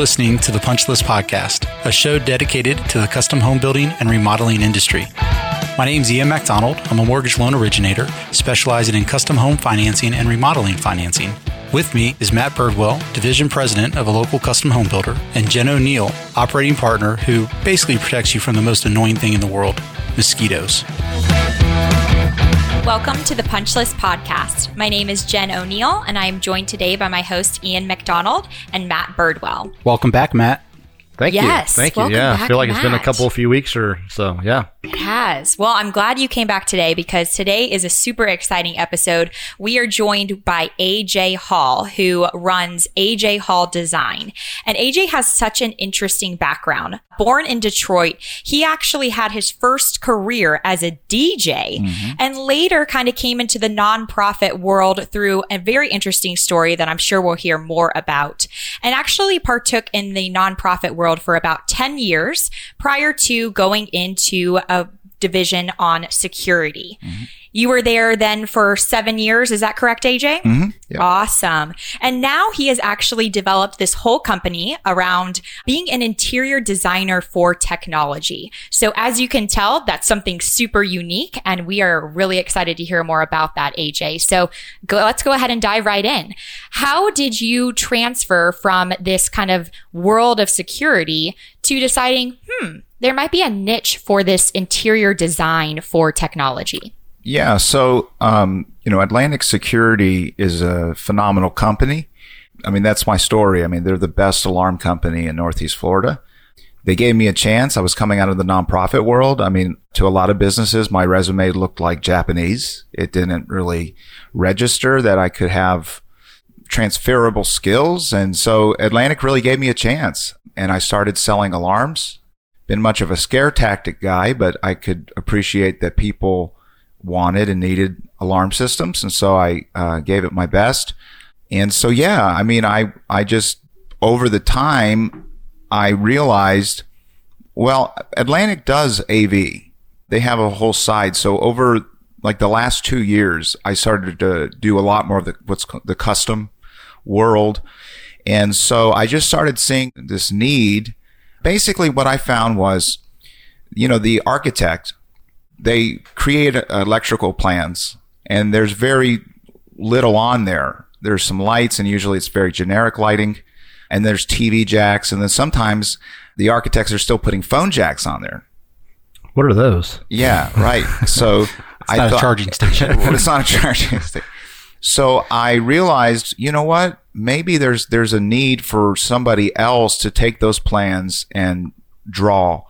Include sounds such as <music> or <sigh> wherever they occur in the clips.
listening to the Punch List Podcast, a show dedicated to the custom home building and remodeling industry. My name is Ian MacDonald. I'm a mortgage loan originator specializing in custom home financing and remodeling financing. With me is Matt Birdwell, Division President of a local custom home builder, and Jen O'Neill, operating partner who basically protects you from the most annoying thing in the world mosquitoes. Welcome to the Punch List Podcast. My name is Jen O'Neill, and I am joined today by my host, Ian MacDonald and Matt Birdwell. Welcome back, Matt. Thank Yes, you. Thank you. welcome Yeah. I feel like it's been a couple of few weeks or so. Yeah. It has. Well, I'm glad you came back today because today is a super exciting episode. We are joined by AJ Hall, who runs AJ Hall Design. And AJ has such an interesting background. Born in Detroit, he actually had his first career as a DJ mm-hmm. and later kind of came into the nonprofit world through a very interesting story that I'm sure we'll hear more about. And actually partook in the nonprofit world for about 10 years prior to going into a division on security. Mm-hmm. You were there then for seven years. Is that correct, AJ? Awesome. And now he has actually developed this whole company around being an interior designer for technology. So as you can tell, that's something super unique. And we are really excited to hear more about that, AJ. So go, let's go ahead and dive right in. How did you transfer from this kind of world of security to deciding, hmm, there might be a niche for this interior design for technology? Yeah. So, um, you know, Atlantic Security is a phenomenal company. I mean, that's my story. I mean, they're the best alarm company in Northeast Florida. They gave me a chance. I was coming out of the nonprofit world. I mean, to a lot of businesses, my resume looked like Japanese. It didn't really register that I could have transferable skills. And so Atlantic really gave me a chance and I started selling alarms. Been much of a scare tactic guy, but I could appreciate that people wanted and needed alarm systems. And so I uh, gave it my best. And so, yeah, I mean, I, I just, over the time, I realized, well, Atlantic does AV. They have a whole side. So over like the last two years, I started to do a lot more of the, what's the custom world. And so I just started seeing this need. Basically, what I found was, you know, the architect, they create uh, electrical plans and there's very little on there. There's some lights and usually it's very generic lighting and there's TV jacks. And then sometimes the architects are still putting phone jacks on there. What are those? Yeah, right. So <laughs> I not a charging station. <laughs> it's not a charging station. So I realized, you know what? Maybe there's there's a need for somebody else to take those plans and draw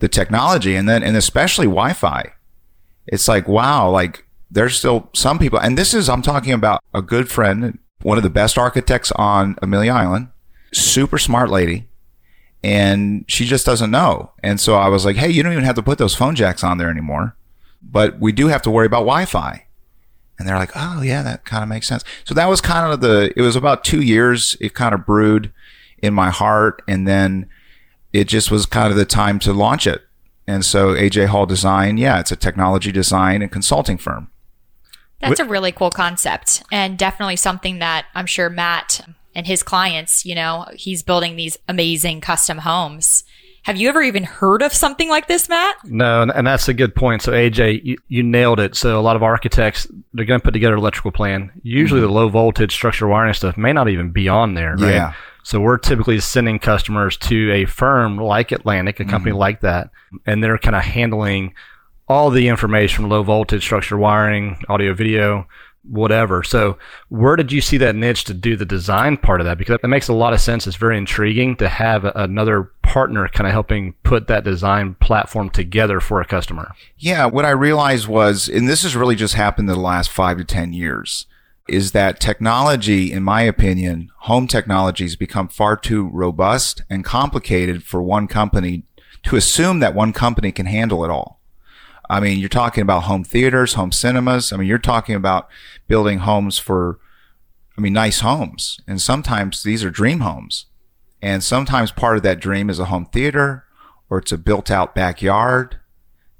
the technology, and then and especially Wi-Fi. It's like wow, like there's still some people, and this is I'm talking about a good friend, one of the best architects on Amelia Island, super smart lady, and she just doesn't know. And so I was like, hey, you don't even have to put those phone jacks on there anymore, but we do have to worry about Wi-Fi. And they're like, oh yeah, that kind of makes sense. So that was kind of the, it was about two years. It kind of brewed in my heart. And then it just was kind of the time to launch it. And so AJ Hall Design, yeah, it's a technology design and consulting firm. That's a really cool concept and definitely something that I'm sure Matt and his clients, you know, he's building these amazing custom homes. Have you ever even heard of something like this, Matt? No, and, and that's a good point. So AJ, you, you nailed it. So a lot of architects, they're going to put together an electrical plan. Usually mm-hmm. the low voltage structure wiring stuff may not even be on there. Right? Yeah. So we're typically sending customers to a firm like Atlantic, a company mm-hmm. like that, and they're kind of handling all the information from low voltage structure wiring, audio, video, whatever. So where did you see that niche to do the design part of that? Because that makes a lot of sense. It's very intriguing to have another partner kind of helping put that design platform together for a customer. Yeah, what I realized was, and this has really just happened in the last five to 10 years, is that technology, in my opinion, home technology has become far too robust and complicated for one company to assume that one company can handle it all. I mean, you're talking about home theaters, home cinemas. I mean, you're talking about building homes for, I mean, nice homes. And sometimes these are dream homes. And sometimes part of that dream is a home theater or it's a built out backyard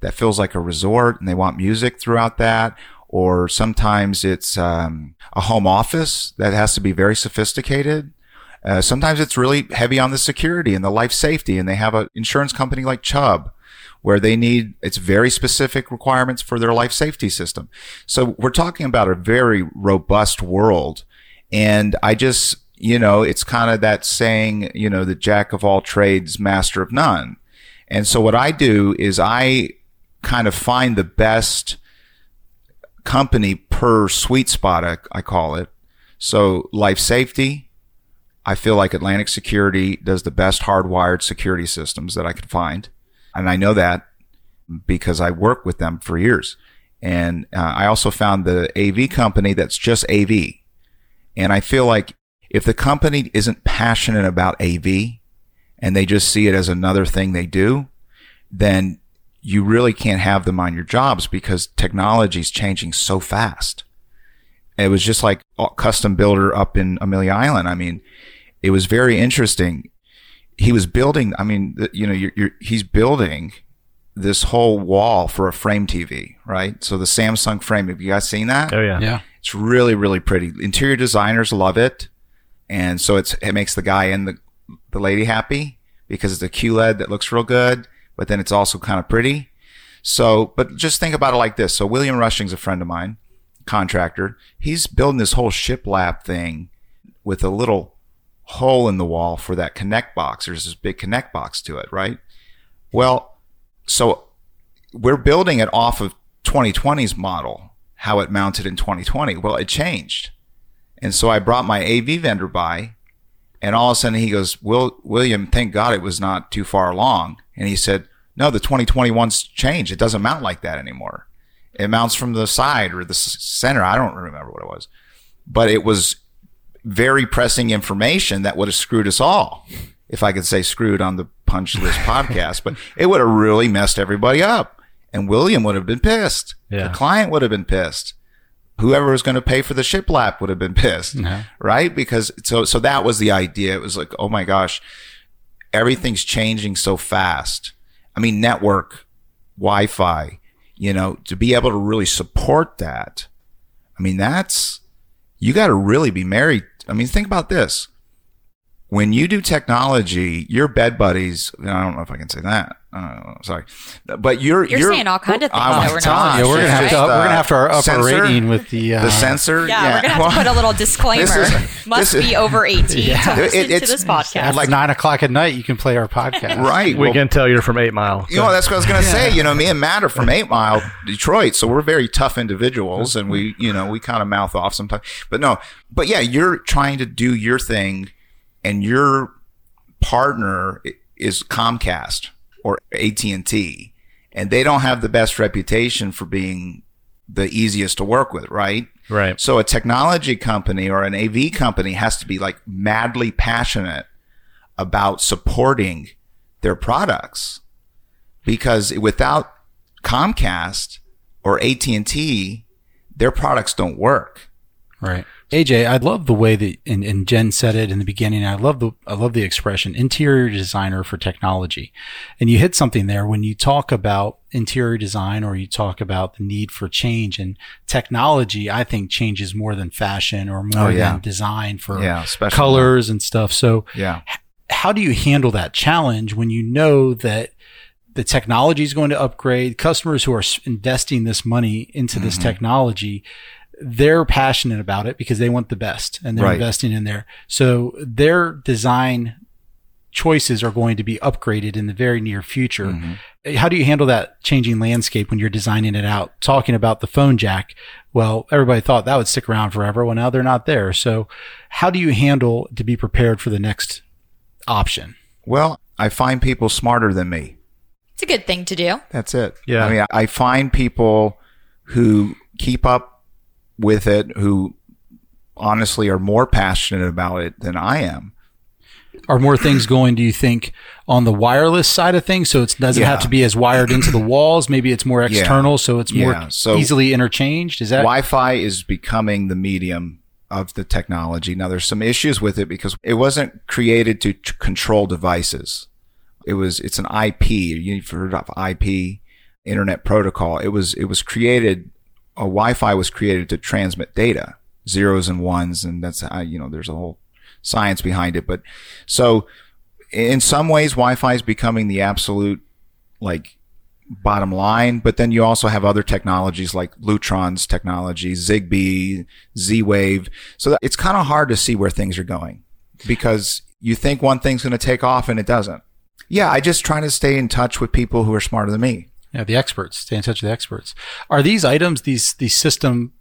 that feels like a resort and they want music throughout that. Or sometimes it's um, a home office that has to be very sophisticated. Uh, sometimes it's really heavy on the security and the life safety, and they have an insurance company like Chubb where they need it's very specific requirements for their life safety system. So we're talking about a very robust world, and I just you know it's kind of that saying you know the jack of all trades, master of none. And so what I do is I kind of find the best company per sweet spot, I, I call it. So life safety, I feel like Atlantic Security does the best hardwired security systems that I could find. And I know that because I worked with them for years. And uh, I also found the AV company that's just AV. And I feel like if the company isn't passionate about AV and they just see it as another thing they do, then you really can't have them on your jobs because technology is changing so fast. It was just like a custom builder up in Amelia Island. I mean, it was very interesting. He was building, I mean, you know, you're, you're, he's building this whole wall for a frame TV, right? So the Samsung frame, have you guys seen that? Oh yeah. Yeah. It's really, really pretty. Interior designers love it. And so it's, it makes the guy and the, the lady happy because it's a QLED that looks real good, but then it's also kind of pretty. So, but just think about it like this. So William Rushing's a friend of mine, contractor. He's building this whole shiplap thing with a little hole in the wall for that connect box. There's this big connect box to it, right? Well, so we're building it off of 2020's model, how it mounted in 2020. Well, it changed. And so I brought my AV vendor by and all of a sudden he goes, Will, William, thank God it was not too far along. And he said, no, the 2021's changed. It doesn't mount like that anymore. It mounts from the side or the center. I don't remember what it was, but it was very pressing information that would have screwed us all. If I could say screwed on the punch list podcast, but it would have really messed everybody up. And William would have been pissed. Yeah. The client would have been pissed. Whoever was going to pay for the shiplap would have been pissed. Yeah. Right. Because so, so that was the idea. It was like, oh my gosh, everything's changing so fast. I mean, network, Wi Fi, you know, to be able to really support that. I mean, that's, you got to really be married. I mean, think about this. When you do technology, your bed buddies, I don't know if I can say that. Uh, sorry, but you're You're saying all kind of things oh that my we're not gosh, Yeah, we're gonna it's have to just, up, we're gonna have to uh, up our rating with the uh, the censor. Yeah, we're gonna have to put a little disclaimer. This is- <laughs> Must this is- be over 18 Yeah. to listen It- to it's- this podcast. At like nine o'clock at night, you can play our podcast. <laughs> right. We well, can tell you're from Eight Mile. You know, that's what I was going to say. You know, me and Matt are from Eight Mile, Detroit, so we're very tough individuals, and we, you know, we kind of mouth off sometimes. But no, but yeah, you're trying to do your thing, and your partner is Comcast or AT and T, and they don't have the best reputation for being the easiest to work with, right? Right. So a technology company or an AV company has to be like madly passionate about supporting their products because without Comcast or AT&T, their products don't work. Right. AJ, I love the way that and, and Jen said it in the beginning. I love the I love the expression interior designer for technology. And you hit something there when you talk about interior design or you talk about the need for change and technology, I think changes more than fashion or more Oh, yeah. than design for Yeah, colors and stuff. So Yeah. how do you handle that challenge when you know that the technology is going to upgrade customers who are investing this money into this Mm-hmm. technology they're passionate about it because they want the best and they're Right. investing in there so their design choices are going to be upgraded in the very near future Mm-hmm. how do you handle that changing landscape when you're designing it out talking about the phone jack well everybody thought that would stick around forever well now they're not there so how do you handle to be prepared for the next option Well, I find people smarter than me. it's a good thing to do. That's it. Yeah. I mean, I find people who keep up with it, who honestly are more passionate about it than I am. are more things going do you think on the wireless side of things so it doesn't have to be as wired into the walls maybe it's more external so it's more Yeah. So- easily interchanged is that Wi-Fi is becoming the medium of the technology. Now there's some issues with it because it wasn't created to t- control devices. It was, it's an IP. You've heard of IP, Internet Protocol. It was, it was created, a Wi-Fi was created to transmit data, zeros and ones. And that's how, you know, there's a whole science behind it. But so in some ways, Wi-Fi is becoming the absolute like bottom line. But then you also have other technologies like Lutron's technology, Zigbee, Z-Wave. So it's kind of hard to see where things are going because you think one thing's going to take off and it doesn't. Yeah, I just try to stay in touch with people who are smarter than me. Yeah, the experts. Stay in touch with the experts. Are these items these these system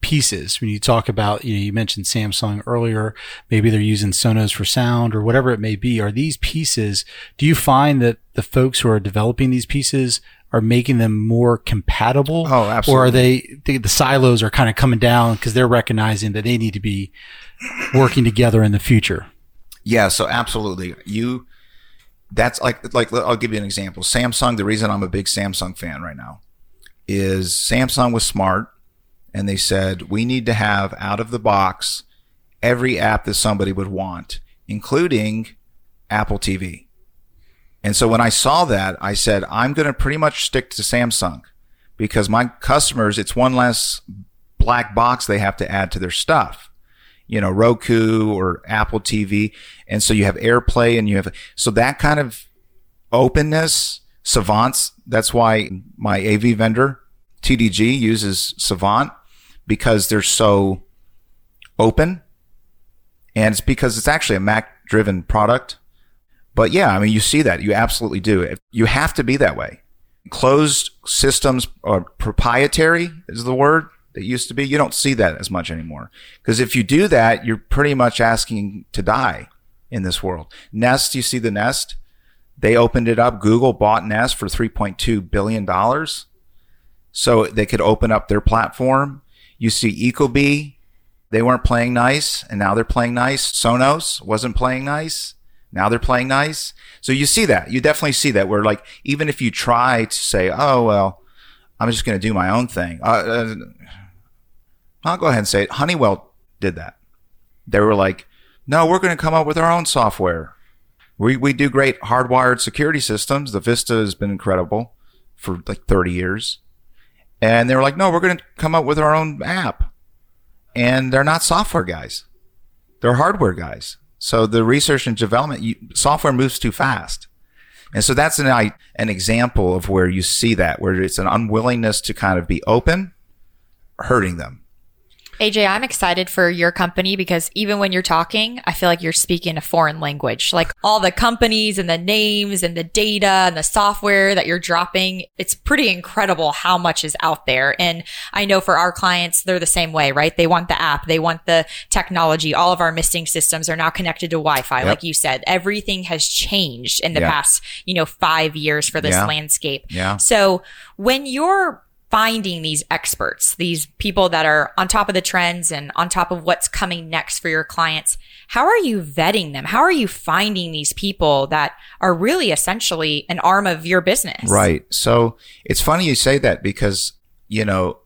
pieces when you talk about you know you mentioned Samsung earlier maybe they're using Sonos for sound or whatever it may be are these pieces do you find that the folks who are developing these pieces are making them more compatible Oh, absolutely. or are they the, the silos are kind of coming down because they're recognizing that they need to be working together in the future Yeah, so absolutely. You that's like like I'll give you an example. Samsung, the reason I'm a big Samsung fan right now is Samsung was smart and they said we need to have out of the box every app that somebody would want, including Apple TV. And so when I saw that, I said I'm going to pretty much stick to Samsung because my customers it's one less black box they have to add to their stuff you know, Roku or Apple TV. And so you have AirPlay and you have, so that kind of openness, Savants, that's why my AV vendor, TDG, uses Savant because they're so open. And it's because it's actually a Mac driven product. But yeah, I mean, you see that. You absolutely do. You have to be that way. Closed systems or proprietary is the word that used to be. You don't see that as much anymore. Because if you do that, you're pretty much asking to die in this world. Nest, you see the Nest? They opened it up. Google bought Nest for $3.2 billion. So they could open up their platform. You see Ecobee. They weren't playing nice and now they're playing nice. Sonos wasn't playing nice. Now they're playing nice. So you see that. You definitely see that where like, even if you try to say, oh, well, I'm just going to do my own thing. Uh, uh, I'll go ahead and say it. Honeywell did that. They were like, no, we're going to come up with our own software. We, we do great hardwired security systems. The Vista has been incredible for like 30 years. And they were like, no, we're going to come up with our own app. And they're not software guys. They're hardware guys. So the research and development, you, software moves too fast. And so that's an, an example of where you see that, where it's an unwillingness to kind of be open, hurting them. AJ, I'm excited for your company because even when you're talking, I feel like you're speaking a foreign language. Like all the companies and the names and the data and the software that you're dropping, it's pretty incredible how much is out there. And I know for our clients, they're the same way, right? They want the app, they want the technology. All of our misting systems are now connected to Wi-Fi. Yep. Like you said, everything has changed in the Yeah. past, you know, five years for this Yeah. landscape. Yeah. So when you're finding these experts, these people that are on top of the trends and on top of what's coming next for your clients, how are you vetting them? How are you finding these people that are really essentially an arm of your business? Right. So it's funny you say that because, you know,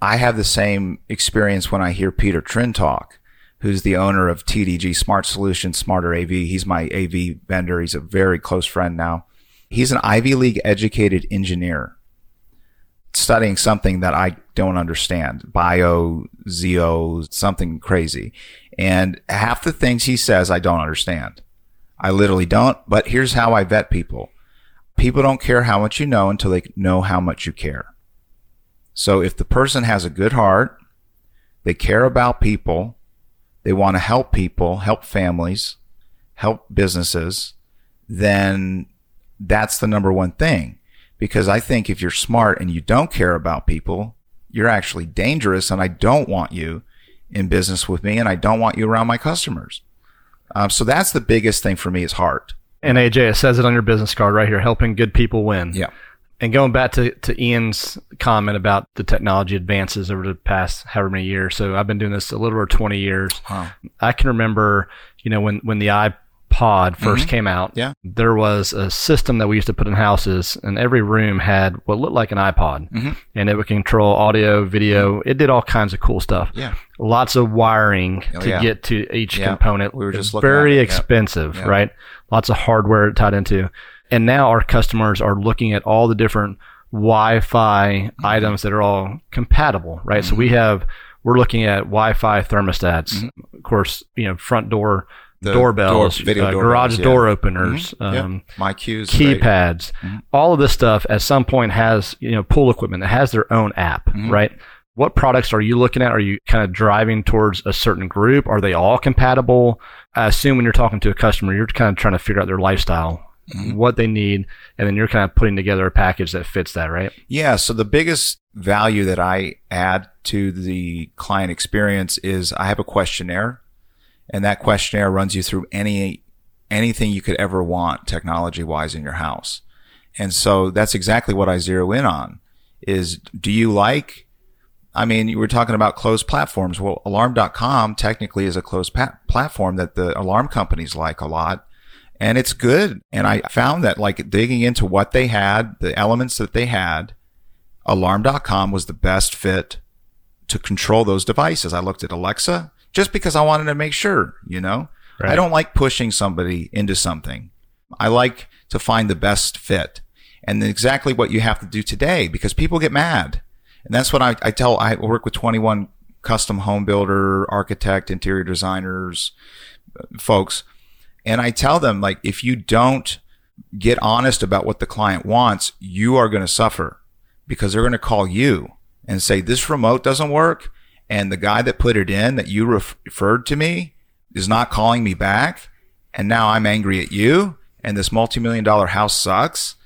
I have the same experience when I hear Peter Trin talk, who's the owner of TDG Smart Solutions, Smarter AV. He's my AV vendor. He's a very close friend now. He's an Ivy League educated engineer studying something that I don't understand, bio, ZO, something crazy. And half the things he says, I don't understand. I literally don't. But here's how I vet people. People don't care how much you know until they know how much you care. So if the person has a good heart, they care about people, they want to help people, help families, help businesses, then that's the number one thing. Because I think if you're smart and you don't care about people, you're actually dangerous and I don't want you in business with me and I don't want you around my customers. Um, so that's the biggest thing for me is heart. And AJ, it says it on your business card right here, helping good people win. Yeah. And going back to, to Ian's comment about the technology advances over the past however many years. So I've been doing this a little over 20 years. Wow. I can remember, you know, when, when the iPod 1st came out, Yeah. there was a system that we used to put in houses and every room had what looked like an iPod Mhm. and it would control audio, video. It did all kinds of cool stuff. Yeah. Lots of wiring Oh, to yeah. get to each Yeah. component. We were just It's looking at very expensive, Yeah. right? Lots of hardware tied into. And now our customers are looking at all the different Wi-Fi Mm-hmm. items that are all compatible, right? So we have we're looking at Wi-Fi thermostats, of course, you know, front door The doorbells, door- video uh, doorbells, garage yeah. door openers, Mhm. Yep. um, MyQs. keypads, all of this stuff at some point has you know pool equipment that has their own app, Mhm. right? What products are you looking at? Are you kind of driving towards a certain group? Are they all compatible? I assume when you're talking to a customer, you're kind of trying to figure out their lifestyle, Mhm. what they need, and then you're kind of putting together a package that fits that, right? Yeah. So the biggest value that I add to the client experience is I have a questionnaire and that questionnaire runs you through any, anything you could ever want technology wise in your house. And so that's exactly what I zero in on is do you like, I mean, you were talking about closed platforms. Well, alarm.com technically is a closed pa- platform that the alarm companies like a lot and it's good. And I found that like digging into what they had, the elements that they had, alarm.com was the best fit to control those devices. I looked at Alexa just because I wanted to make sure, you know, Right. I don't like pushing somebody into something. I like to find the best fit and exactly what you have to do today because people get mad. And that's what I, I tell, I work with 21 custom home builder, architect, interior designers, uh, folks. And I tell them, like, if you don't get honest about what the client wants, you are going to suffer because they're going to call you and say, this remote doesn't work. And the guy that put it in that you ref- referred to me is not calling me back. And now I'm angry at you. And this multi-million dollar house sucks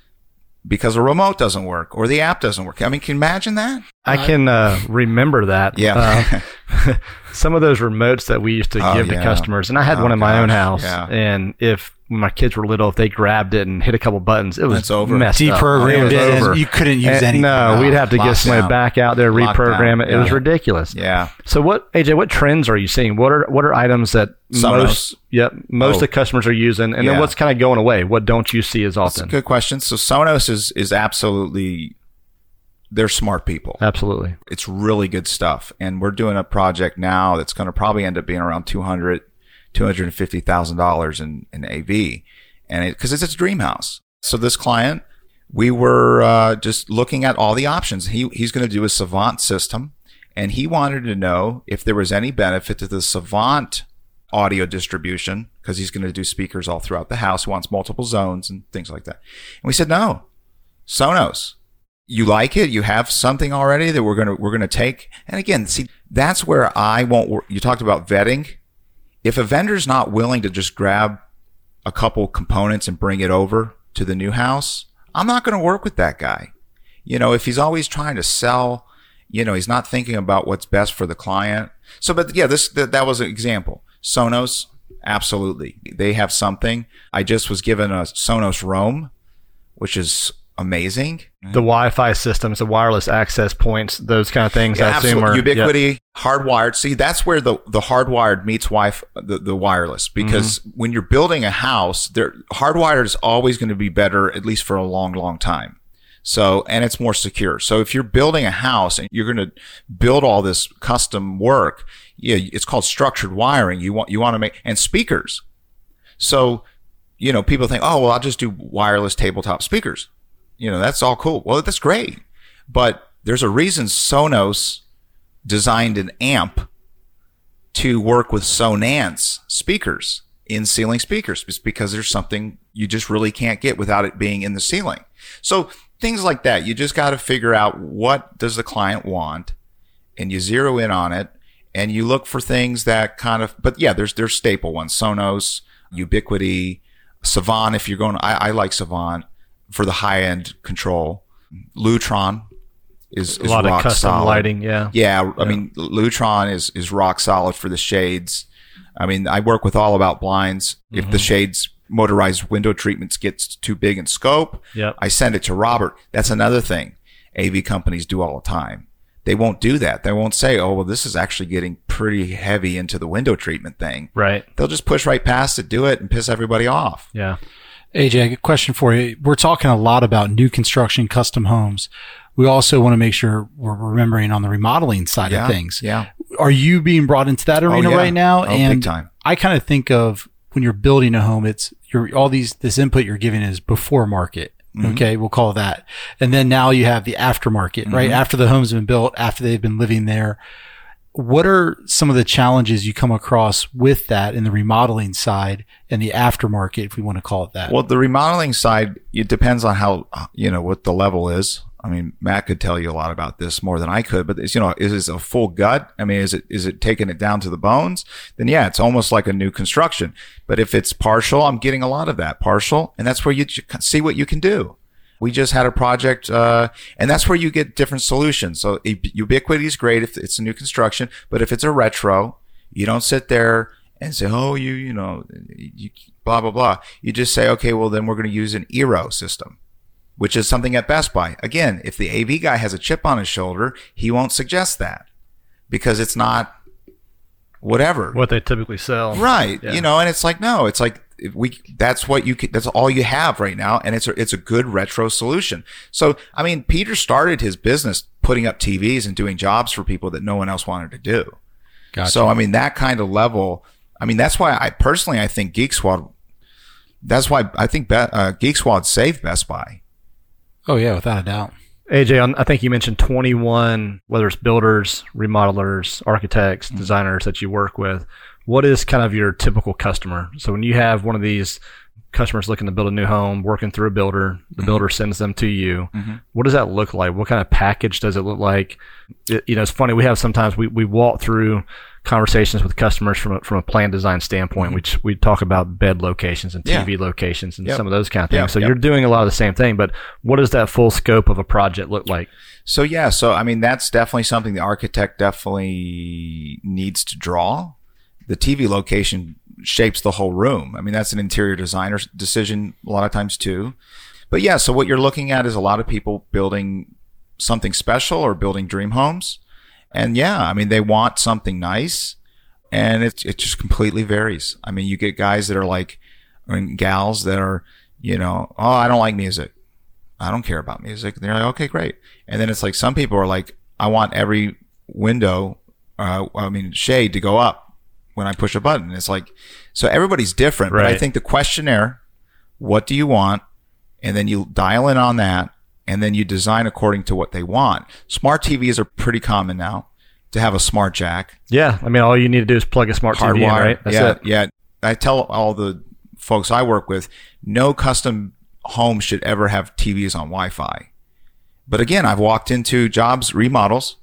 because a remote doesn't work or the app doesn't work. I mean, can you imagine that? I can uh, remember that. Yeah. Uh, <laughs> <laughs> some of those remotes that we used to Oh, give to customers, and I had Oh, one in my own house. yeah. And if my kids were little, if they grabbed it and hit a couple buttons, it was It's over. messed up. Deprogrammed It it, over. you couldn't use And anything. No, we'd have to get Lockdown. somebody back out there, Lockdown, reprogram it. It was ridiculous. yeah. So what, AJ? What trends are you seeing? What are what are items that Sonos. most yep most Oh. of the customers are using, and Yeah. then what's kind of going away? What don't you see as That's a often? good question. So Sonos is, is absolutely, they're smart people. Absolutely. It's really good stuff. And we're doing a project now that's going to probably end up being around 200, $250,000 in, in AV. And it, cause it's a dream house. So this client, we were, uh, just looking at all the options. He, he's going to do a Savant system and he wanted to know if there was any benefit to the Savant audio distribution because he's going to do speakers all throughout the house. He wants multiple zones and things like that. And we said, no, Sonos. You like it? You have something already that we're going to, we're to take. And again, see, that's where I won't, you talked about vetting. If a vendor's not willing to just grab a couple components and bring it over to the new house, I'm not going to work with that guy. You know, if he's always trying to sell, you know, he's not thinking about what's best for the client. So, but yeah, this, that, that was an example. Sonos, absolutely. They have something. I just was given a Sonos Roam, which is amazing. The Wi-Fi systems, the wireless access points, those kind of things. Yeah, I assume are Ubiquiti, hardwired. See, that's where the, the hardwired meets Wi-Fi, the, the wireless. Mm-hmm. Because when you're building a house, there hardwired is always going to be better, at least for a long, long time. So, and it's more secure. So if you're building a house and you're going to build all this custom work, yeah, it's called structured wiring. You want, you want to make, and speakers. So, you know, people think, oh, well, I'll just do wireless tabletop speakers. You know, that's all cool. Well, that's great. But there's a reason Sonos designed an amp to work with Sonance speakers in ceiling speakers. It's because there's something you just really can't get without it being in the ceiling. So things like that. You just got to figure out what does the client want and you zero in on it and you look for things that kind of, but yeah, there's, there's staple ones. Sonos, Ubiquiti, Savant. If you're going, I, I like Savant for the high end control. Lutron is, a is lot of rock custom solid. lighting. Yeah. Yeah, I mean, Lutron is is rock solid for the shades. I mean, I work with all about blinds. If Mm-hmm. the shades motorized window treatments gets too big in scope, Yep. I send it to Robert. That's another thing AV companies do all the time. They won't do that. They won't say, "Oh, well, this is actually getting pretty heavy into the window treatment thing." Right. They'll just push right past it, do it, and piss everybody off. Yeah. AJ, a question for you. We're talking a lot about new construction, custom homes. We also want to make sure we're remembering on the remodeling side Yeah, of things. yeah. Are you being brought into that arena yeah. right now? Oh, and. I kind of think of when you're building a home, it's you're all these this input you're giving is before market. Mm-hmm. Okay, we'll call that. And then now you have the aftermarket, right? After the home's been built, after they've been living there. What are some of the challenges you come across with that in the remodeling side and the aftermarket, if we want to call it that? Well, the remodeling side, it depends on how, you know, what the level is. I mean, Matt could tell you a lot about this more than I could, but it's, you know, is it a full gut? I mean, is it, is it taking it down to the bones? Then yeah, it's almost like a new construction. But if it's partial, I'm getting a lot of that partial. And that's where you see what you can do. We just had a project, uh, and that's where you get different solutions. So Ubiquiti is great if it's a new construction, but if it's a retro, you don't sit there and say, oh, you, you know, you, blah, blah, blah. You just say, okay, well, then we're going to use an Eero system, which is something at Best Buy. Again, if the AV guy has a chip on his shoulder, he won't suggest that because it's not whatever. What they typically sell. Right. Yeah. You know, and it's like, no, it's like, we that's what you can, that's all you have right now and it's a, it's a good retro solution. So i mean peter started his business putting up tvs and doing jobs for people that no one else wanted to do. Gotcha. so i mean that kind of level i mean that's why i personally i think geek squad that's why i think Be- uh, geek squad saved best buy. Oh yeah without a doubt. AJ, I think you mentioned 21, whether it's builders, remodelers, architects, mm-hmm. designers that you work with what is kind of your typical customer? So when you have one of these customers looking to build a new home, working through a builder, the mm-hmm. builder sends them to you. Mm-hmm. What does that look like? What kind of package does it look like? It, you know, it's funny. We have sometimes we, we walk through conversations with customers from a, from a plan design standpoint, which mm-hmm. we talk about bed locations and TV yeah. locations and yep. some of those kind of things. Yep. So yep. you're doing a lot of the same thing, but what does that full scope of a project look like? So yeah, so I mean that's definitely something the architect definitely needs to draw the TV location shapes the whole room. I mean, that's an interior designer decision a lot of times too. But yeah, so what you're looking at is a lot of people building something special or building dream homes. And yeah, I mean, they want something nice and it, it just completely varies. I mean, you get guys that are like, and gals that are, you know, oh, I don't like music. I don't care about music. And they're like, okay, great. And then it's like some people are like, I want every window, uh, I mean, shade to go up when I push a button. It's like, so everybody's different, right. but I think the questionnaire, what do you want? And then you dial in on that and then you design according to what they want. Smart TVs are pretty common now to have a smart jack. Yeah. I mean, all you need to do is plug a smart Hardwire. TV in, right? That's yeah. It. Yeah. I tell all the folks I work with, no custom home should ever have TVs on Wi-Fi. But again, I've walked into jobs, remodels,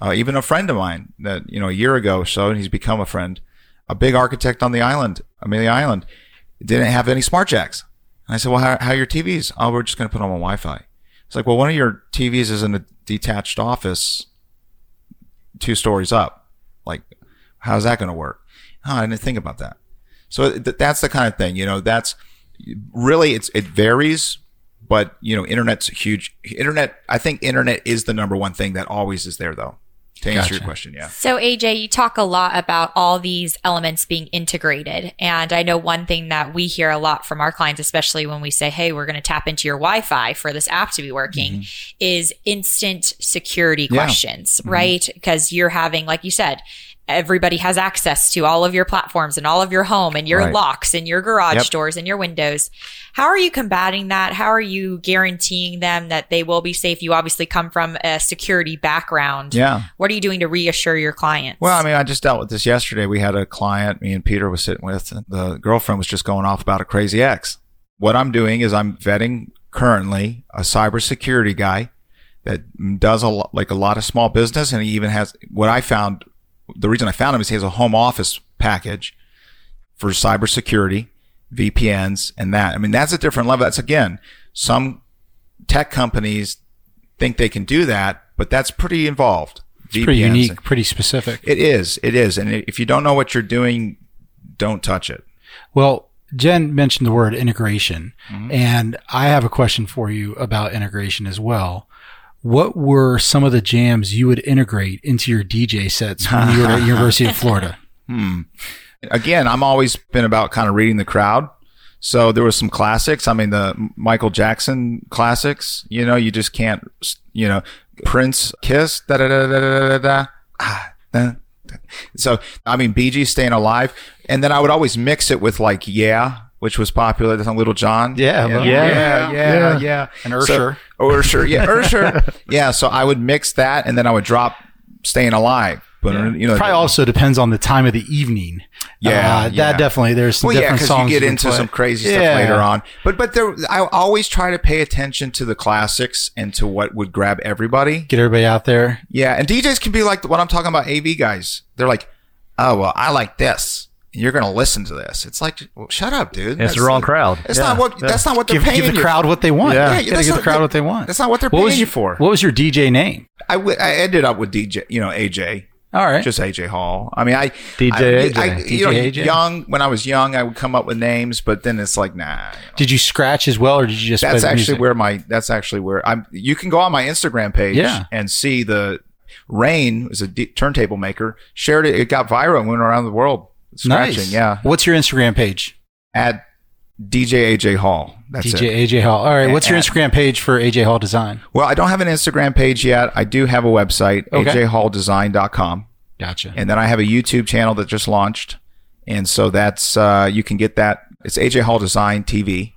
uh, even a friend of mine that, you know, a year ago or so, and he's become a friend, a big architect on the island, Amelia Island, didn't have any smart jacks. And I said, well, how, how are your TVs? Oh, we're just going to put them on Wi-Fi. It's like, well, one of your TVs is in a detached office two stories up. Like, how's that going to work? Oh, I didn't think about that. So th- that's the kind of thing, you know, that's really, it's, it varies, but you know, internet's huge. Internet, I think internet is the number one thing that always is there though to answer gotcha. your question, yeah. So AJ, you talk a lot about all these elements being integrated. And I know one thing that we hear a lot from our clients, especially when we say, Hey, we're going to tap into your Wi-Fi for this app to be working mm-hmm. is instant security yeah. questions, mm-hmm. right? Because you're having, like you said, everybody has access to all of your platforms and all of your home and your right. locks and your garage yep. doors and your windows. How are you combating that? How are you guaranteeing them that they will be safe? You obviously come from a security background. Yeah. What are you doing to reassure your clients? Well, I mean, I just dealt with this yesterday. We had a client me and Peter was sitting with, and the girlfriend was just going off about a crazy ex. What I'm doing is I'm vetting currently a cybersecurity guy that does a lot, like a lot of small business, and he even has what I found the reason I found him is he has a home office package for cybersecurity, VPNs, and that. I mean, that's a different level. That's again, some tech companies think they can do that, but that's pretty involved. It's VPNs. pretty unique, pretty specific. It is. It is. And if you don't know what you're doing, don't touch it. Well, Jen mentioned the word integration, mm-hmm. and I have a question for you about integration as well what were some of the jams you would integrate into your DJ sets when you were at <laughs> University of Florida? Hmm. Again, I'm always been about kind of reading the crowd. So there was some classics. I mean, the Michael Jackson classics. You know, you just can't. You know, Prince Kiss. Da da da da da da. Ah, da. So I mean, Bee Gees staying alive, and then I would always mix it with like yeah which was popular. That's on Lil Jon. Yeah, yeah, yeah, yeah, yeah. And Usher. So, Usher, yeah, <laughs> Usher. yeah. So I would mix that, and then I would drop "Staying Alive." But you know, Probably also depends on the time of the evening. Yeah, Uh, yeah. that definitely. There's some well, yeah, because you get into some crazy stuff later on. But but there, I always try to pay attention to the classics and to what would grab everybody. Get everybody out there. Yeah, and DJs can be like what I'm talking about. AV guys, they're like, oh well, I like this. You're gonna listen to this. It's like, well, shut up, dude. It's the wrong crowd. It's Yeah, not what. That's not what they're Give, paying give the you crowd what they want. Yeah. Yeah, Yeah, gotta that's give the not- crowd what they want. That's not what they're what paying was you for. What was your DJ name? I, w- I ended up with DJ, you know, AJ. All right. Just AJ Hall. I mean, I DJ I, AJ. I, you know, DJ AJ. young when I was young, I would come up with names, but then it's like, nah. did you scratch as well, or did you just? play That's the actually music? where my. That's actually where I'm. You can go on my Instagram page Yeah. and see the Rane is a d- turntable maker. Shared it. It got viral and went around the world. Scratching. nice. Yeah. What's your Instagram page? At DJ AJ Hall. That's DJ it. AJ Hall. All right. What's your Instagram page for AJ Hall Design? Well, I don't have an Instagram page yet. I do have a website, Okay. ajhalldesign.com. Gotcha. And then I have a YouTube channel that just launched. And so that's, uh, you can get that. It's AJ Hall Design TV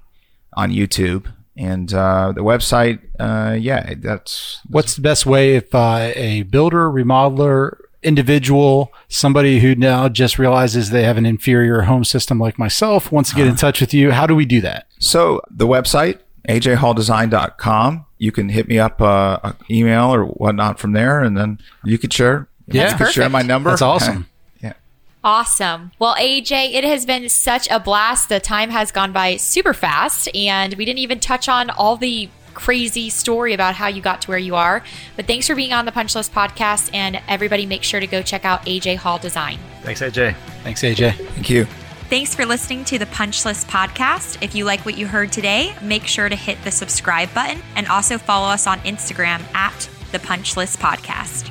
on YouTube. And uh, the website, uh, yeah, that's. What's the best way if uh, a builder, remodeler, individual, somebody who now just realizes they have an inferior home system like myself wants to get in touch with you? How do we do that? So the website, ajhalldesign.com, you can hit me up, uh, uh, email or whatnot from there. And then you could share. Yeah. you could share my number. That's awesome. <laughs> yeah. Awesome. Well, AJ, it has been such a blast. The time has gone by super fast, and we didn't even touch on all the crazy story about how you got to where you are. But thanks for being on the Punch List podcast, and everybody make sure to go check out AJ Hall Design. Thanks, AJ. Thanks, AJ. Thank you. Thanks for listening to the Punch List podcast. If you like what you heard today, make sure to hit the subscribe button and also follow us on Instagram at the Punch List Podcast.